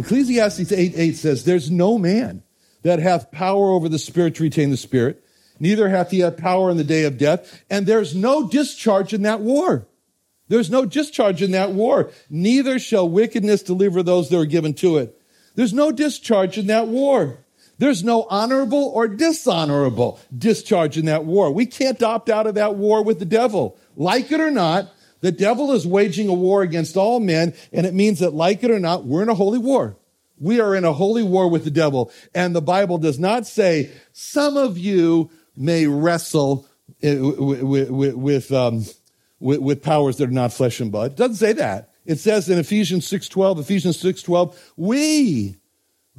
Ecclesiastes 8 8 says, There's no man that hath power over the spirit to retain the spirit, neither hath he had power in the day of death, and there's no discharge in that war. There's no discharge in that war. Neither shall wickedness deliver those that are given to it. There's no discharge in that war. There's no honorable or dishonorable discharge in that war. We can't opt out of that war with the devil. Like it or not, the devil is waging a war against all men, and it means that, like it or not, we're in a holy war. We are in a holy war with the devil. And the Bible does not say some of you may wrestle with, with, um, with, with powers that are not flesh and blood. It doesn't say that. It says in Ephesians 6.12, Ephesians 6.12, we,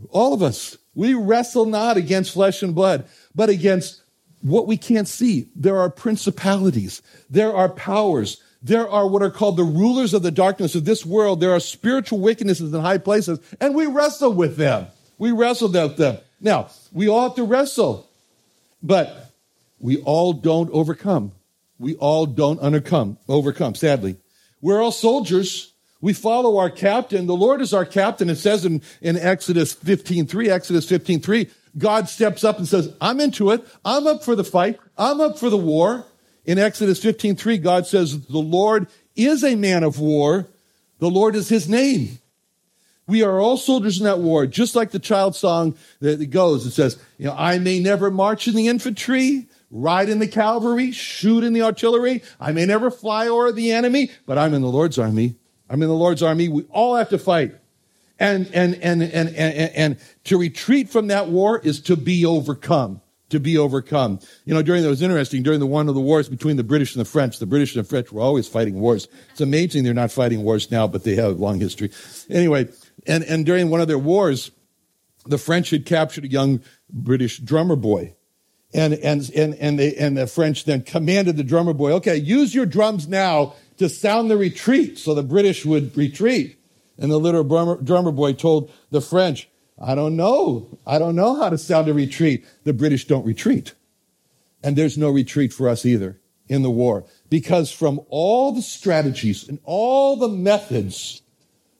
all of us, we wrestle not against flesh and blood, but against what we can't see. There are principalities. There are powers. There are what are called the rulers of the darkness of this world. There are spiritual wickednesses in high places, and we wrestle with them. We wrestle with them. Now, we all have to wrestle, but we all don't overcome. We all don't overcome, overcome, sadly. We're all soldiers. We follow our captain. The Lord is our captain. It says in, in Exodus 15.3, Exodus 15.3, God steps up and says, I'm into it. I'm up for the fight. I'm up for the war. In Exodus 15:3, God says, "The Lord is a man of war. The Lord is his name." We are all soldiers in that war, just like the child song that goes. It says, you know, I may never march in the infantry, ride in the cavalry, shoot in the artillery. I may never fly over the enemy, but I'm in the Lord's army. I'm in the Lord's army. We all have to fight. And, and, and, and, and, and to retreat from that war is to be overcome to be overcome. You know, during that was interesting, during the one of the wars between the British and the French, the British and the French were always fighting wars. It's amazing they're not fighting wars now, but they have a long history. Anyway, and, and during one of their wars, the French had captured a young British drummer boy. And, and, and, and, they, and the French then commanded the drummer boy, okay, use your drums now to sound the retreat. So the British would retreat. And the little drummer, drummer boy told the French, I don't know. I don't know how to sound a retreat. The British don't retreat. And there's no retreat for us either in the war. Because from all the strategies and all the methods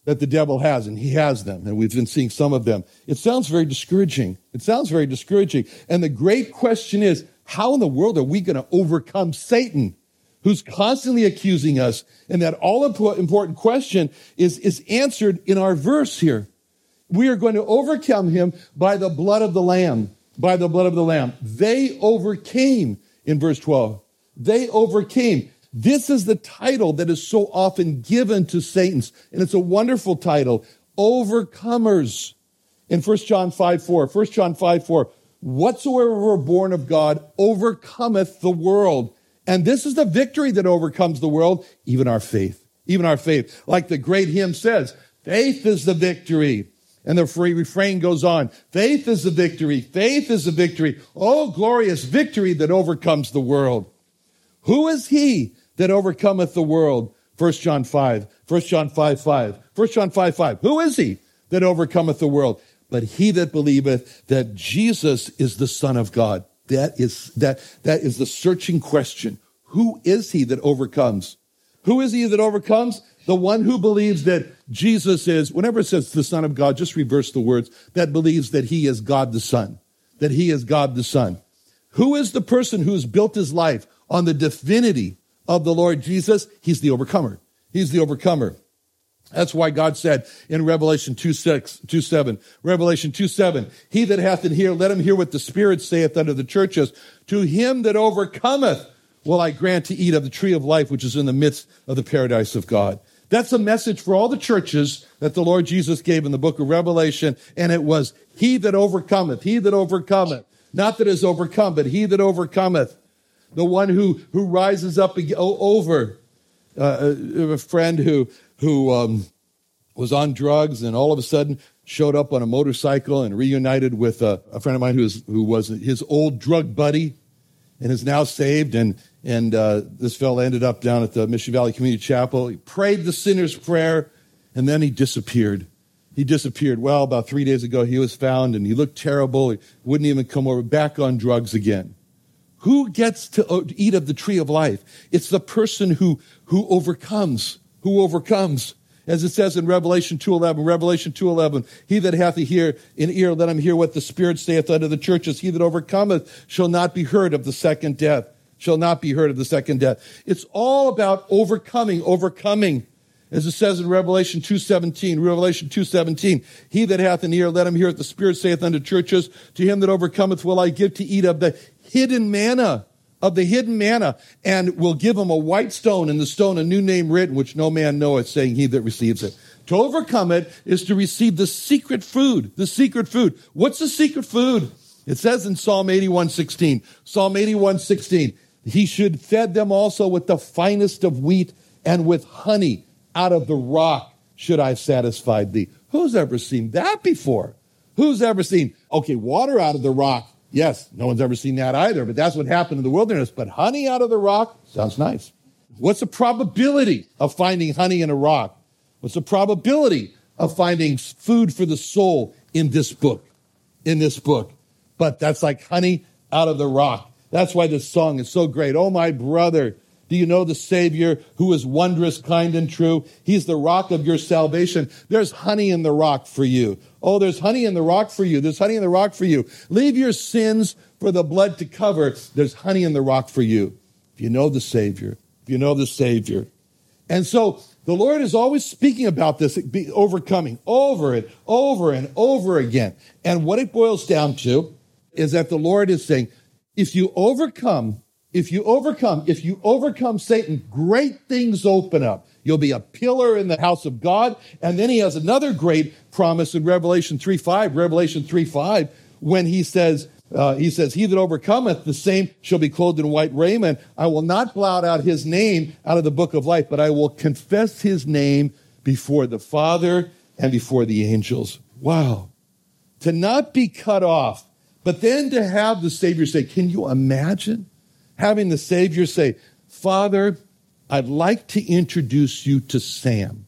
that the devil has, and he has them, and we've been seeing some of them, it sounds very discouraging. It sounds very discouraging. And the great question is, how in the world are we going to overcome Satan? Who's constantly accusing us? And that all important question is, is answered in our verse here we are going to overcome him by the blood of the Lamb. By the blood of the Lamb. They overcame in verse 12. They overcame. This is the title that is so often given to Satan's, and it's a wonderful title. Overcomers. In 1 John 5 4. 1 John 5 4. Whatsoever were born of God overcometh the world. And this is the victory that overcomes the world, even our faith. Even our faith. Like the great hymn says, faith is the victory. And the free refrain goes on. Faith is the victory. Faith is the victory. Oh, glorious victory that overcomes the world. Who is he that overcometh the world? 1 John 5. 1 John 5, 5. 1 John 5, 5. Who is he that overcometh the world? But he that believeth that Jesus is the Son of God. That is, that, that is the searching question. Who is he that overcomes? Who is he that overcomes? The one who believes that Jesus is, whenever it says the Son of God, just reverse the words, that believes that he is God the Son, that he is God the Son. Who is the person who's built his life on the divinity of the Lord Jesus? He's the overcomer. He's the overcomer. That's why God said in Revelation 2 6, 2 7, Revelation 2 7, He that hath an ear, let him hear what the Spirit saith unto the churches. To him that overcometh will I grant to eat of the tree of life, which is in the midst of the paradise of God. That's a message for all the churches that the Lord Jesus gave in the book of Revelation. And it was, He that overcometh, He that overcometh. Not that is overcome, but He that overcometh. The one who, who rises up over. Uh, a friend who who um, was on drugs and all of a sudden showed up on a motorcycle and reunited with a, a friend of mine who was, who was his old drug buddy and is now saved. And, and uh, this fellow ended up down at the Mission Valley Community Chapel. He prayed the sinner's prayer and then he disappeared. He disappeared. Well, about three days ago, he was found and he looked terrible. He wouldn't even come over, back on drugs again. Who gets to eat of the tree of life? It's the person who, who overcomes who overcomes. As it says in Revelation 2.11, Revelation 2.11, he that hath a ear, in ear, let him hear what the Spirit saith unto the churches. He that overcometh shall not be heard of the second death, shall not be heard of the second death. It's all about overcoming, overcoming. As it says in Revelation 2.17, Revelation 2.17, he that hath an ear, let him hear what the Spirit saith unto churches. To him that overcometh will I give to eat of the hidden manna of the hidden manna, and will give him a white stone, and the stone a new name written, which no man knoweth, saying, He that receives it. To overcome it is to receive the secret food. The secret food. What's the secret food? It says in Psalm 81.16, Psalm 81 16. He should fed them also with the finest of wheat and with honey out of the rock should I satisfy thee. Who's ever seen that before? Who's ever seen, okay, water out of the rock Yes, no one's ever seen that either, but that's what happened in the wilderness. But honey out of the rock sounds nice. What's the probability of finding honey in a rock? What's the probability of finding food for the soul in this book? In this book. But that's like honey out of the rock. That's why this song is so great. Oh, my brother, do you know the Savior who is wondrous, kind, and true? He's the rock of your salvation. There's honey in the rock for you. Oh, there's honey in the rock for you. There's honey in the rock for you. Leave your sins for the blood to cover. There's honey in the rock for you. If you know the Savior, if you know the Savior. And so the Lord is always speaking about this overcoming over it, over and over again. And what it boils down to is that the Lord is saying, if you overcome if you overcome, if you overcome Satan, great things open up. You'll be a pillar in the house of God. And then he has another great promise in Revelation 3 5, Revelation 3 5, when he says, uh, he says, He that overcometh, the same shall be clothed in white raiment. I will not blot out his name out of the book of life, but I will confess his name before the Father and before the angels. Wow. To not be cut off, but then to have the Savior say, Can you imagine? having the Savior say, Father, I'd like to introduce you to Sam.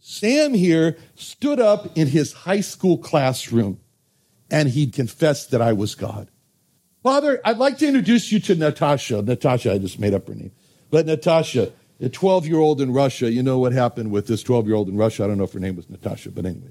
Sam here stood up in his high school classroom and he confessed that I was God. Father, I'd like to introduce you to Natasha. Natasha, I just made up her name. But Natasha, a 12 year old in Russia, you know what happened with this 12 year old in Russia. I don't know if her name was Natasha, but anyway,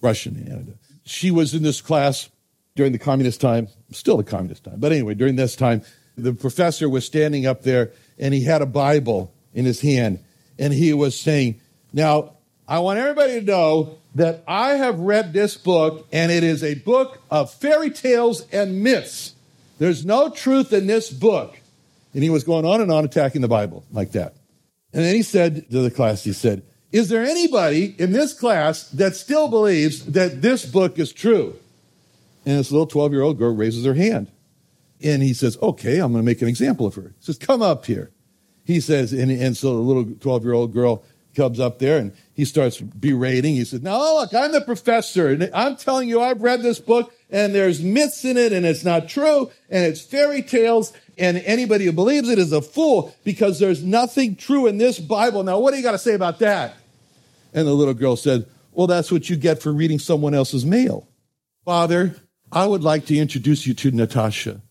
Russian. She was in this class during the communist time, still the communist time, but anyway, during this time, the professor was standing up there and he had a Bible in his hand and he was saying, Now, I want everybody to know that I have read this book and it is a book of fairy tales and myths. There's no truth in this book. And he was going on and on attacking the Bible like that. And then he said to the class, he said, Is there anybody in this class that still believes that this book is true? And this little 12 year old girl raises her hand. And he says, okay, I'm going to make an example of her. He says, come up here. He says, and, and so the little 12 year old girl comes up there and he starts berating. He says, now look, I'm the professor and I'm telling you, I've read this book and there's myths in it and it's not true and it's fairy tales and anybody who believes it is a fool because there's nothing true in this Bible. Now, what do you got to say about that? And the little girl said, well, that's what you get for reading someone else's mail. Father, I would like to introduce you to Natasha.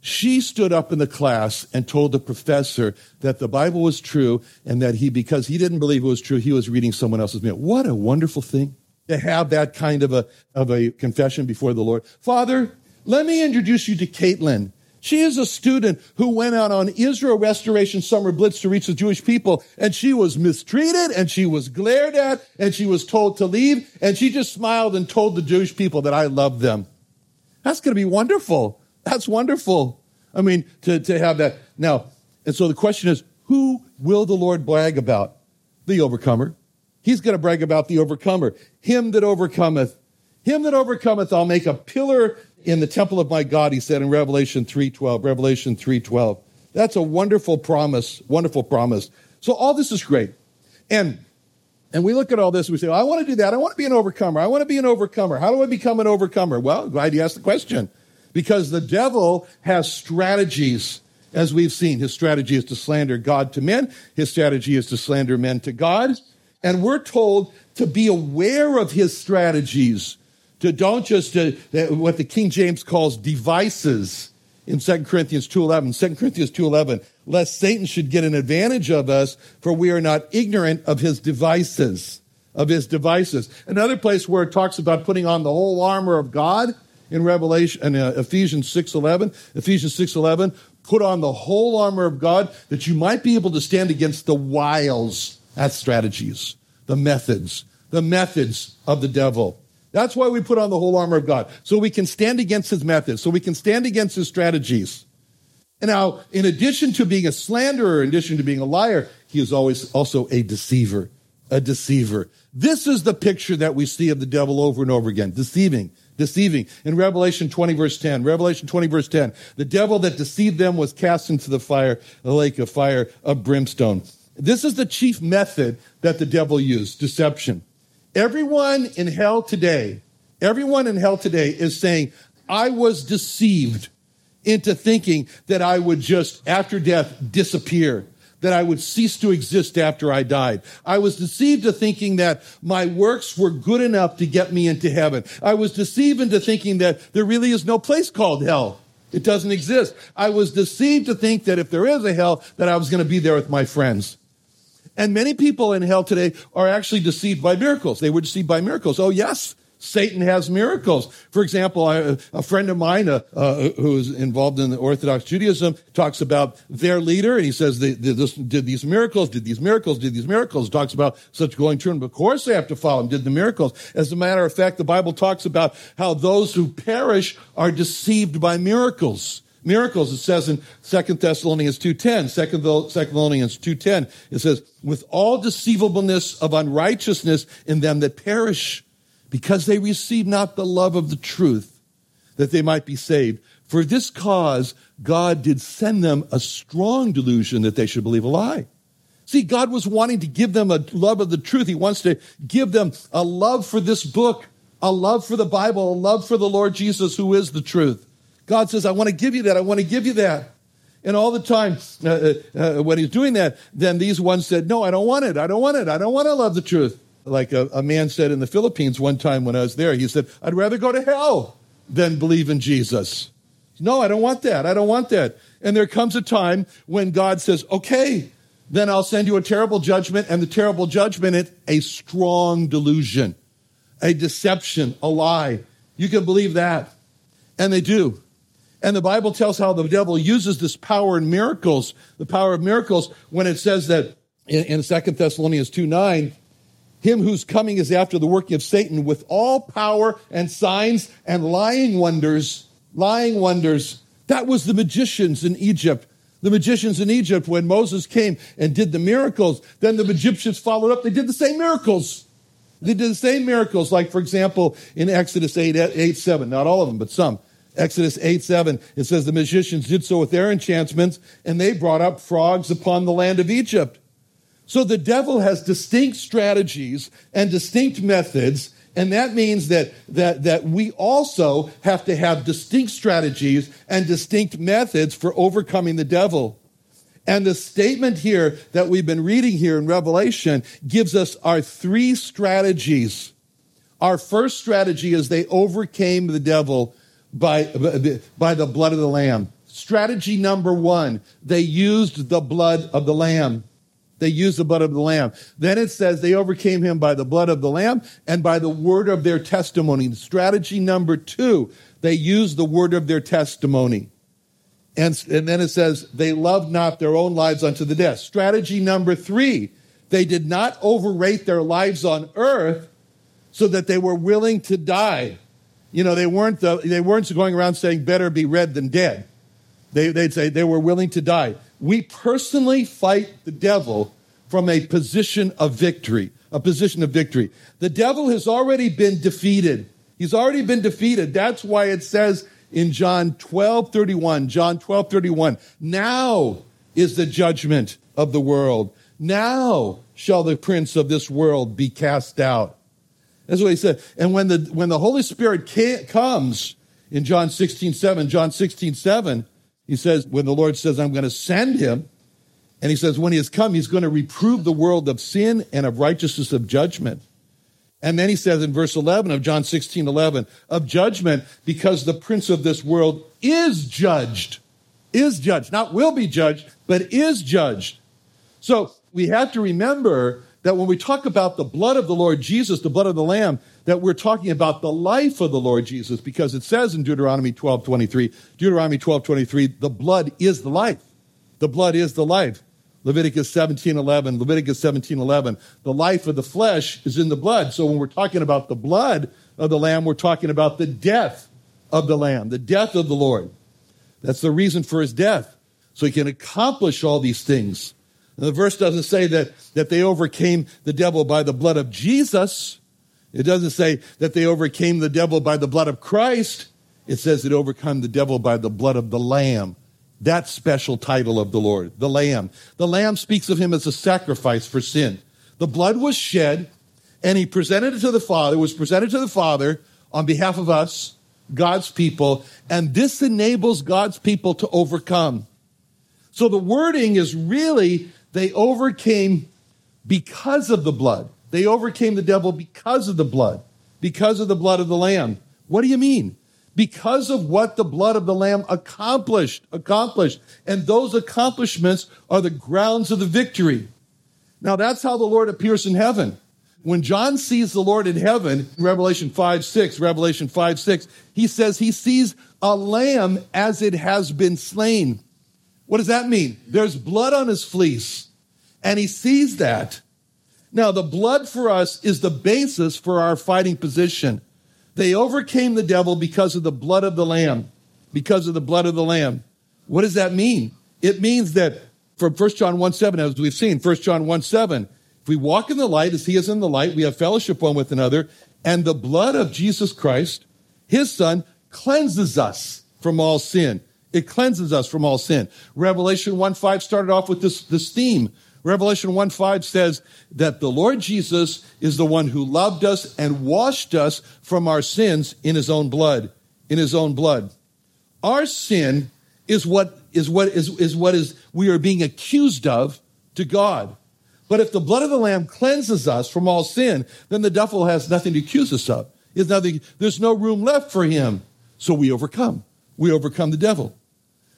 She stood up in the class and told the professor that the Bible was true and that he, because he didn't believe it was true, he was reading someone else's mail. What a wonderful thing to have that kind of a, of a confession before the Lord. Father, let me introduce you to Caitlin. She is a student who went out on Israel Restoration Summer Blitz to reach the Jewish people, and she was mistreated, and she was glared at, and she was told to leave, and she just smiled and told the Jewish people that I love them. That's going to be wonderful. That's wonderful. I mean, to, to have that. Now, and so the question is, who will the Lord brag about? The overcomer. He's going to brag about the overcomer. Him that overcometh. Him that overcometh, I'll make a pillar in the temple of my God, he said in Revelation 3.12, Revelation 3.12. That's a wonderful promise, wonderful promise. So all this is great. And and we look at all this, we say, well, I want to do that. I want to be an overcomer. I want to be an overcomer. How do I become an overcomer? Well, glad you asked the question. Because the devil has strategies, as we've seen. His strategy is to slander God to men. His strategy is to slander men to God. And we're told to be aware of his strategies to don't just uh, what the King James calls devices in 2 Corinthians 2.11. 2 Corinthians 2.11, lest Satan should get an advantage of us, for we are not ignorant of his devices, of his devices. Another place where it talks about putting on the whole armor of God in Revelation, in uh, Ephesians 6.11, Ephesians 6.11, put on the whole armor of God that you might be able to stand against the wiles, that's strategies, the methods, the methods of the devil. That's why we put on the whole armor of God, so we can stand against his methods, so we can stand against his strategies. And now, in addition to being a slanderer, in addition to being a liar, he is always also a deceiver. A deceiver. This is the picture that we see of the devil over and over again. Deceiving, deceiving. In Revelation 20 verse 10, Revelation 20 verse 10, the devil that deceived them was cast into the fire, the lake of fire of brimstone. This is the chief method that the devil used, deception. Everyone in hell today, everyone in hell today is saying, I was deceived into thinking that I would just, after death, disappear, that I would cease to exist after I died. I was deceived to thinking that my works were good enough to get me into heaven. I was deceived into thinking that there really is no place called hell. It doesn't exist. I was deceived to think that if there is a hell, that I was going to be there with my friends. And many people in hell today are actually deceived by miracles. They were deceived by miracles. Oh, yes, Satan has miracles. For example, I, a friend of mine uh, uh, who is involved in the Orthodox Judaism talks about their leader, and he says they, they did these miracles, did these miracles, did these miracles. Talks about such going true, and of course they have to follow him. Did the miracles? As a matter of fact, the Bible talks about how those who perish are deceived by miracles miracles. It says in 2 Thessalonians 2.10, 2 Thessalonians 2.10, it says, with all deceivableness of unrighteousness in them that perish, because they receive not the love of the truth, that they might be saved. For this cause, God did send them a strong delusion that they should believe a lie. See, God was wanting to give them a love of the truth. He wants to give them a love for this book, a love for the Bible, a love for the Lord Jesus, who is the truth. God says, I want to give you that. I want to give you that. And all the time, uh, uh, uh, when he's doing that, then these ones said, No, I don't want it. I don't want it. I don't want to love the truth. Like a, a man said in the Philippines one time when I was there, he said, I'd rather go to hell than believe in Jesus. No, I don't want that. I don't want that. And there comes a time when God says, Okay, then I'll send you a terrible judgment, and the terrible judgment is a strong delusion, a deception, a lie. You can believe that. And they do. And the Bible tells how the devil uses this power in miracles, the power of miracles, when it says that in, in 2 Thessalonians 2 9, him whose coming is after the working of Satan with all power and signs and lying wonders, lying wonders. That was the magicians in Egypt. The magicians in Egypt, when Moses came and did the miracles, then the Egyptians followed up. They did the same miracles. They did the same miracles, like, for example, in Exodus 8, 8 7, not all of them, but some. Exodus 8 7, it says the magicians did so with their enchantments, and they brought up frogs upon the land of Egypt. So the devil has distinct strategies and distinct methods, and that means that, that, that we also have to have distinct strategies and distinct methods for overcoming the devil. And the statement here that we've been reading here in Revelation gives us our three strategies. Our first strategy is they overcame the devil by, by the blood of the Lamb. Strategy number one, they used the blood of the Lamb. They used the blood of the Lamb. Then it says they overcame him by the blood of the Lamb and by the word of their testimony. Strategy number two, they used the word of their testimony. And, and then it says, they loved not their own lives unto the death. Strategy number three, they did not overrate their lives on earth so that they were willing to die. You know, they weren't, the, they weren't going around saying, better be red than dead. They, they'd say they were willing to die. We personally fight the devil from a position of victory, a position of victory. The devil has already been defeated. He's already been defeated. That's why it says in John 12 31, John 12 31, now is the judgment of the world. Now shall the prince of this world be cast out. That's what he said. And when the, when the Holy Spirit comes in John 16 7, John 16 7, he says, when the Lord says, I'm going to send him, and he says, when he has come, he's going to reprove the world of sin and of righteousness of judgment. And then he says in verse 11 of John 16 11, of judgment, because the prince of this world is judged. Is judged. Not will be judged, but is judged. So we have to remember that when we talk about the blood of the Lord Jesus, the blood of the Lamb, that we're talking about the life of the Lord Jesus, because it says in Deuteronomy 12 23, Deuteronomy 12 23, the blood is the life. The blood is the life. Leviticus 17 11, Leviticus 17 11. The life of the flesh is in the blood. So when we're talking about the blood of the Lamb, we're talking about the death of the Lamb, the death of the Lord. That's the reason for his death. So he can accomplish all these things. The verse doesn't say that, that they overcame the devil by the blood of Jesus. It doesn't say that they overcame the devil by the blood of Christ. It says it overcome the devil by the blood of the Lamb that special title of the Lord, the Lamb. The Lamb speaks of him as a sacrifice for sin. The blood was shed, and he presented it to the Father, was presented to the Father on behalf of us, God's people, and this enables God's people to overcome. So the wording is really they overcame because of the blood. They overcame the devil because of the blood, because of the blood of the Lamb. What do you mean? because of what the blood of the lamb accomplished accomplished and those accomplishments are the grounds of the victory now that's how the lord appears in heaven when john sees the lord in heaven revelation 5 6 revelation 5 6 he says he sees a lamb as it has been slain what does that mean there's blood on his fleece and he sees that now the blood for us is the basis for our fighting position they overcame the devil because of the blood of the Lamb. Because of the blood of the Lamb. What does that mean? It means that from 1 John 1 7, as we've seen, 1 John 1 7, if we walk in the light as he is in the light, we have fellowship one with another, and the blood of Jesus Christ, his son, cleanses us from all sin. It cleanses us from all sin. Revelation 1 5 started off with this, this theme Revelation 1 5 says that the Lord Jesus is the one who loved us and washed us from our sins in his own blood. In his own blood. Our sin is what is what is, is what is we are being accused of to God. But if the blood of the Lamb cleanses us from all sin, then the devil has nothing to accuse us of. Nothing, there's no room left for him. So we overcome. We overcome the devil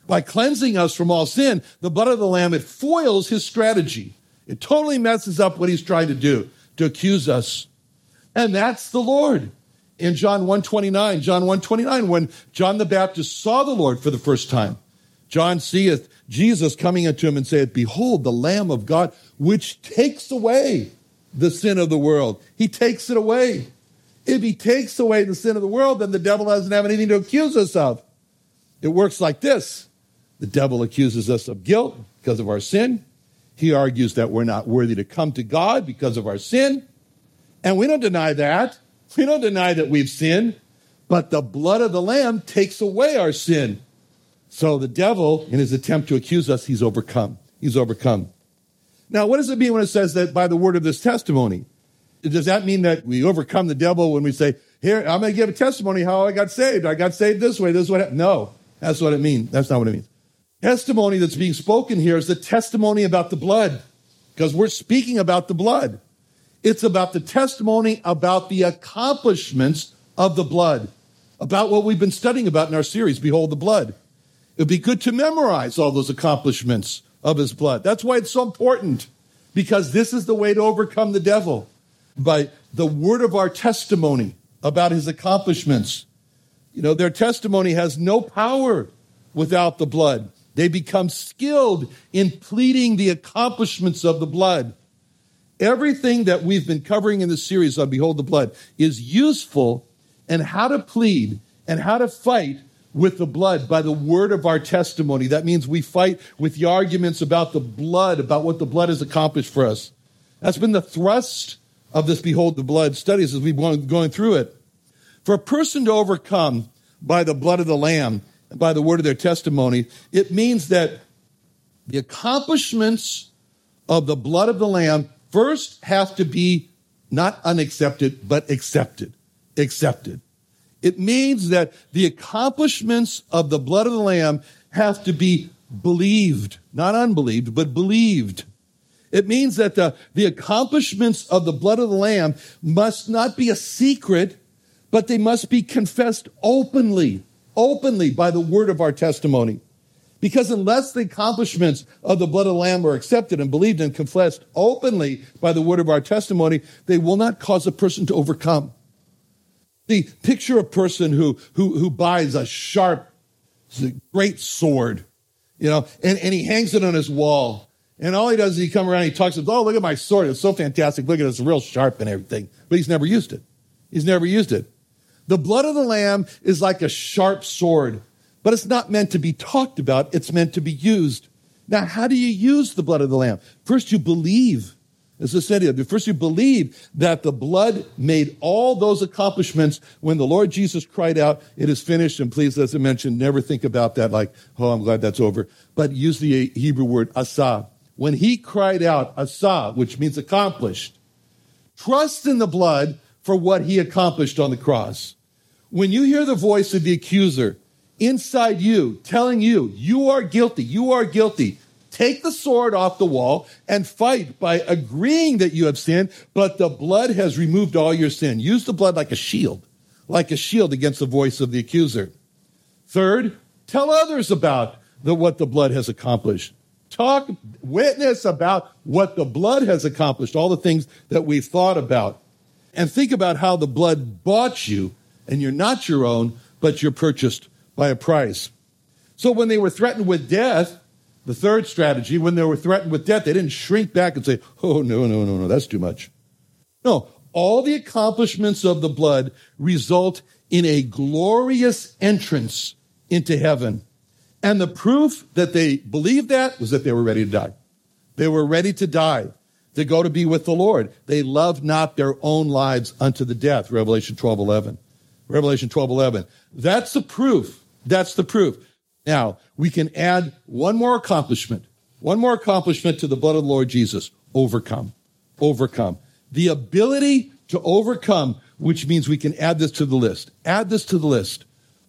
by cleansing us from all sin, the blood of the Lamb, it foils his strategy. It totally messes up what he's trying to do, to accuse us. And that's the Lord. In John 129, John 129, when John the Baptist saw the Lord for the first time, John seeth Jesus coming unto him and saith, Behold, the Lamb of God, which takes away the sin of the world. He takes it away. If he takes away the sin of the world, then the devil doesn't have anything to accuse us of. It works like this the devil accuses us of guilt because of our sin. He argues that we're not worthy to come to God because of our sin. And we don't deny that. We don't deny that we've sinned. But the blood of the Lamb takes away our sin. So the devil, in his attempt to accuse us, he's overcome. He's overcome. Now, what does it mean when it says that by the word of this testimony? Does that mean that we overcome the devil when we say, Here, I'm going to give a testimony how I got saved? I got saved this way. This is what happened. No, that's what it means. That's not what it means testimony that's being spoken here is the testimony about the blood, because we're speaking about the blood. It's about the testimony about the accomplishments of the blood, about what we've been studying about in our series, Behold the Blood. It would be good to memorize all those accomplishments of his blood. That's why it's so important, because this is the way to overcome the devil by the word of our testimony about his accomplishments. You know, their testimony has no power without the blood. They become skilled in pleading the accomplishments of the blood. Everything that we've been covering in the series on Behold the Blood is useful and how to plead and how to fight with the blood by the word of our testimony. That means we fight with the arguments about the blood, about what the blood has accomplished for us. That's been the thrust of this Behold the Blood studies as we've been going through it. For a person to overcome by the blood of the Lamb, by the word of their testimony, it means that the accomplishments of the blood of the Lamb first have to be not unaccepted, but accepted. Accepted. It means that the accomplishments of the blood of the Lamb have to be believed, not unbelieved, but believed. It means that the, the accomplishments of the blood of the Lamb must not be a secret, but they must be confessed openly, openly by the word of our testimony. Because unless the accomplishments of the blood of the Lamb are accepted and believed and confessed openly by the word of our testimony, they will not cause a person to overcome. The picture a person who, who, who buys a sharp, great sword, you know, and, and he hangs it on his wall. And all he does is he come around and he talks oh, look at my sword. It's so fantastic. Look at it. It's real sharp and everything. But he's never used it. He's never used it. The blood of the lamb is like a sharp sword, but it's not meant to be talked about. It's meant to be used. Now, how do you use the blood of the lamb? First, you believe as I said first you believe that the blood made all those accomplishments when the Lord Jesus cried out, it is finished. And please, as I mentioned, never think about that like, oh, I'm glad that's over. But use the Hebrew word asa. When he cried out, asa, which means accomplished, trust in the blood for what he accomplished on the cross. When you hear the voice of the accuser inside you telling you, you are guilty, you are guilty, take the sword off the wall and fight by agreeing that you have sinned, but the blood has removed all your sin. Use the blood like a shield, like a shield against the voice of the accuser. Third, tell others about the, what the blood has accomplished. Talk, witness about what the blood has accomplished, all the things that we've thought about. And think about how the blood bought you, and you're not your own, but you're purchased by a price. So when they were threatened with death, the third strategy, when they were threatened with death, they didn't shrink back and say, oh, no, no, no, no, that's too much. No, all the accomplishments of the blood result in a glorious entrance into heaven. And the proof that they believed that was that they were ready to die. They were ready to die, to go to be with the Lord. They loved not their own lives unto the death. Revelation 12, 11. Revelation 12, 11. That's the proof. That's the proof. Now, we can add one more accomplishment, one more accomplishment to the blood of the Lord Jesus overcome. Overcome. The ability to overcome, which means we can add this to the list. Add this to the list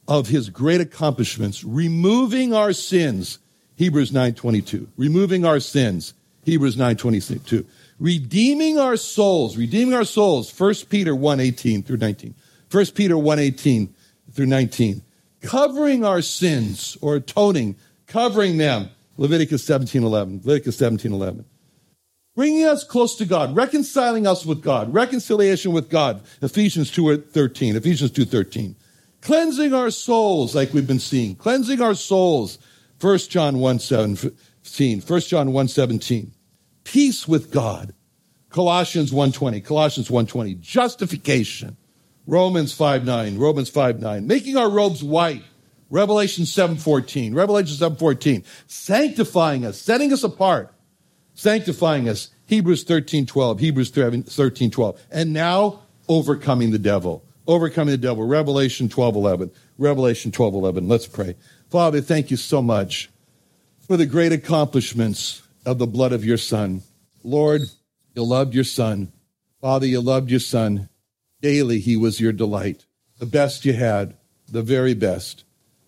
of his great accomplishments, removing our sins. Hebrews 9:22. Removing our sins. Hebrews 9:22. Redeeming our souls, redeeming our souls. 1 Peter 1:18 through 19. 1 Peter 1:18 through 19 covering our sins or atoning, covering them. Leviticus 17:11. Leviticus 17:11. Bringing us close to God, reconciling us with God, reconciliation with God. Ephesians 2:13. Ephesians 2:13. Cleansing our souls like we've been seeing. Cleansing our souls. 1 John 1:17. 1 John 1:17. Peace with God. Colossians 1:20. Colossians 1:20. Justification Romans 5 9, Romans 5 9. Making our robes white. Revelation 7:14. Revelation 7:14. Sanctifying us, setting us apart. Sanctifying us. Hebrews 13:12. Hebrews 13:12. And now overcoming the devil. Overcoming the devil. Revelation 12:11. Revelation 12:11. Let's pray. Father, thank you so much for the great accomplishments of the blood of your son. Lord, you loved your son. Father, you loved your son. Daily, he was your delight, the best you had, the very best.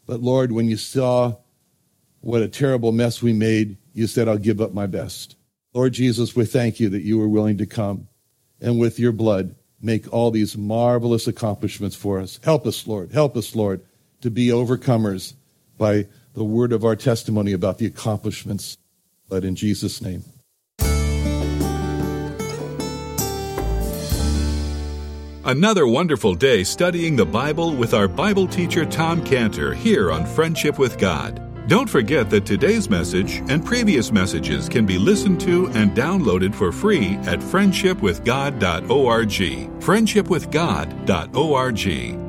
But Lord, when you saw what a terrible mess we made, you said, I'll give up my best. Lord Jesus, we thank you that you were willing to come and with your blood make all these marvelous accomplishments for us. Help us, Lord. Help us, Lord, to be overcomers by the word of our testimony about the accomplishments. But in Jesus' name. Another wonderful day studying the Bible with our Bible teacher Tom Cantor here on Friendship with God. Don't forget that today's message and previous messages can be listened to and downloaded for free at friendshipwithgod.org. Friendshipwithgod.org.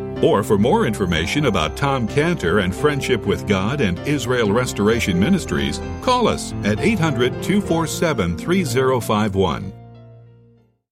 Or for more information about Tom Cantor and Friendship with God and Israel Restoration Ministries, call us at 800 247 3051.